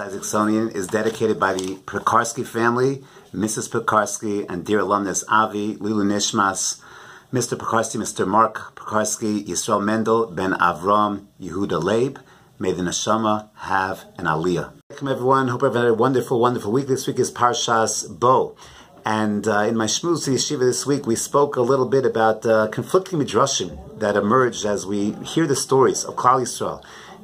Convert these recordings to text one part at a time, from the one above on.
Isaacsonian is dedicated by the Pekarsky family, Mrs. Pekarsky, and dear alumnus Avi, Lilu Nishmas, Mr. Pekarsky, Mr. Mark Pekarsky, Yisrael Mendel, Ben Avram, Yehuda Leib. May the neshama have an aliyah. Welcome everyone. Hope everyone had a wonderful, wonderful week. This week is Parshas Bo. And uh, in my Shmuz Yeshiva this week, we spoke a little bit about uh, conflicting midrashim that emerged as we hear the stories of Klal Yisrael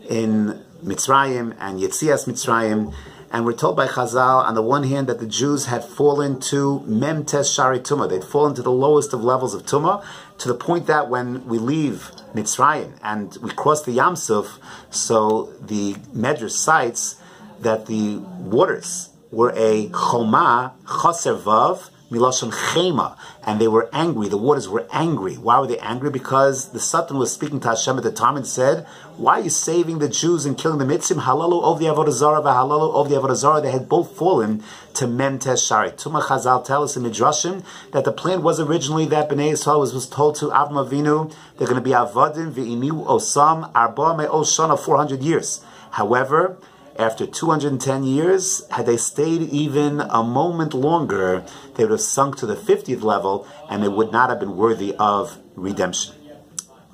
in Mitzrayim and Yetzias Mitzrayim. And we're told by Chazal, on the one hand, that the Jews had fallen to Mem Tes Shari Tumah. They'd fallen to the lowest of levels of Tumah, to the point that when we leave Mitzrayim and we cross the Yam Suf, so the Medrash cites that the waters were a Choma, Chaser Vav, Milashon Chema, and they were angry. The waters were angry. Why were they angry? Because the Satan was speaking to Hashem at the time and said, "Why are you saving the Jews and killing the Mitzim? Halalu of the Avodah v'halalu of the Avodah Zarah. They had both fallen to Mem Shari. Tuma Chazal tell us in Midrashim that the plan was originally that Bnei Yisrael was, was told to Avram Avinu they're going to be Avadim v'imiu osam arba shana 400 years. However, after 210 years, had they stayed even a moment longer, they would have sunk to the 50th level and they would not have been worthy of redemption.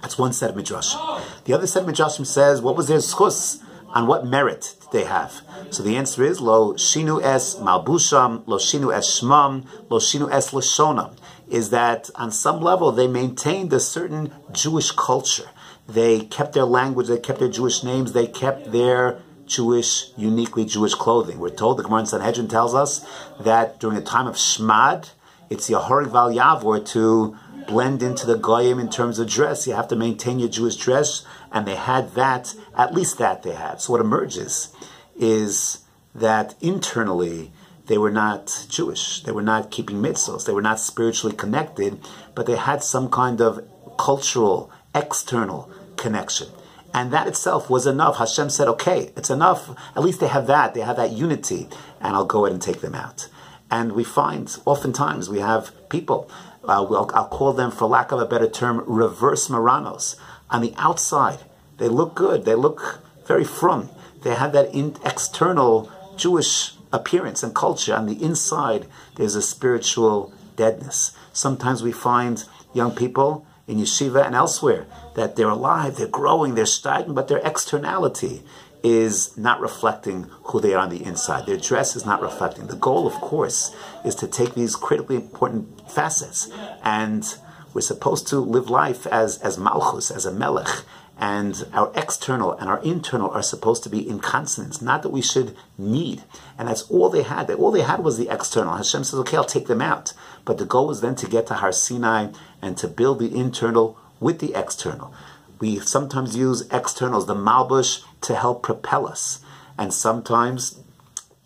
That's one set of midrashim. The other set of midrashim says, what was their schus? On what merit did they have? So the answer is, lo shinu es malbusham, lo shinu es shmam, lo shinu es lashonam. Is that on some level they maintained a certain Jewish culture. They kept their language, they kept their Jewish names, they kept their Jewish, uniquely Jewish clothing. We're told, the Gemara in Sanhedrin tells us that during the time of Shmad, it's Yehareg V'al Ya'avor to blend into the Goyim in terms of dress. You have to maintain your Jewish dress, and they had that, at least that they had. So what emerges is that internally, they were not Jewish. They were not keeping mitzvahs. They were not spiritually connected, but they had some kind of cultural, external connection. And that itself was enough. Hashem said, okay, it's enough. At least they have that. They have that unity. And I'll go ahead and take them out. And we find, oftentimes, we have people, uh, we'll, I'll call them, for lack of a better term, reverse Marranos. On the outside, they look good. They look very frum. They have that in, external Jewish appearance and culture. On the inside, there's a spiritual deadness. Sometimes we find young people in yeshiva and elsewhere that they're alive, they're growing, they're starting, but their externality is not reflecting who they are on the inside. Their dress is not reflecting. The goal, of course, is to take these critically important facets and we're supposed to live life as, as malchus, as a melech, and our external and our internal are supposed to be in consonance. Not that we should need, and that's all they had. All they had was the external. Hashem says, "Okay, I'll take them out," but the goal was then to get to Har Sinai and to build the internal with the external. We sometimes use externals, the malbush, to help propel us, and sometimes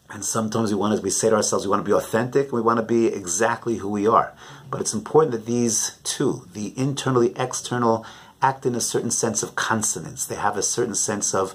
and sometimes we want to, we say to ourselves, we want to be authentic, we want to be exactly who we are. But it's important that these two, the internal, the external, act in a certain sense of consonance. They have a certain sense of,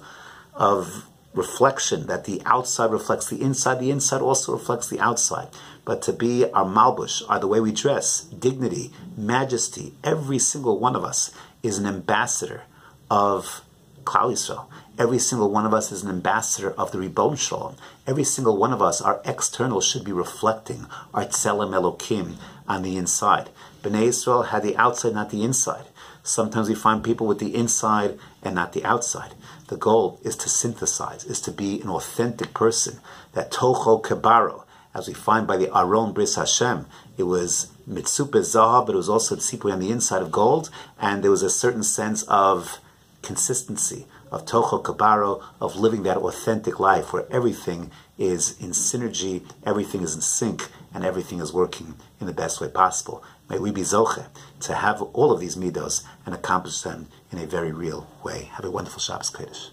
of reflection, that the outside reflects the inside, the inside also reflects the outside. But to be our malbush, are the way we dress, dignity, majesty, every single one of us is an ambassador of Klal Yisrael. Every single one of us is an ambassador of the Ribbon Shalom. Every single one of us, our external should be reflecting our Tselem Elokim on the inside. Bnei Israel had the outside, not the inside. Sometimes we find people with the inside and not the outside. The goal is to synthesize, is to be an authentic person. That Toho Kebaro, as we find by the Aron Bris Hashem, it was Mitsupe Zaha, but it was also Tzipui on the inside of gold, and there was a certain sense of consistency, of Toho Kabaro, of living that authentic life where everything is in synergy, everything is in sync, and everything is working in the best way possible. May we be Zoche to have all of these midos and accomplish them in a very real way. Have a wonderful Shabbos Kodesh.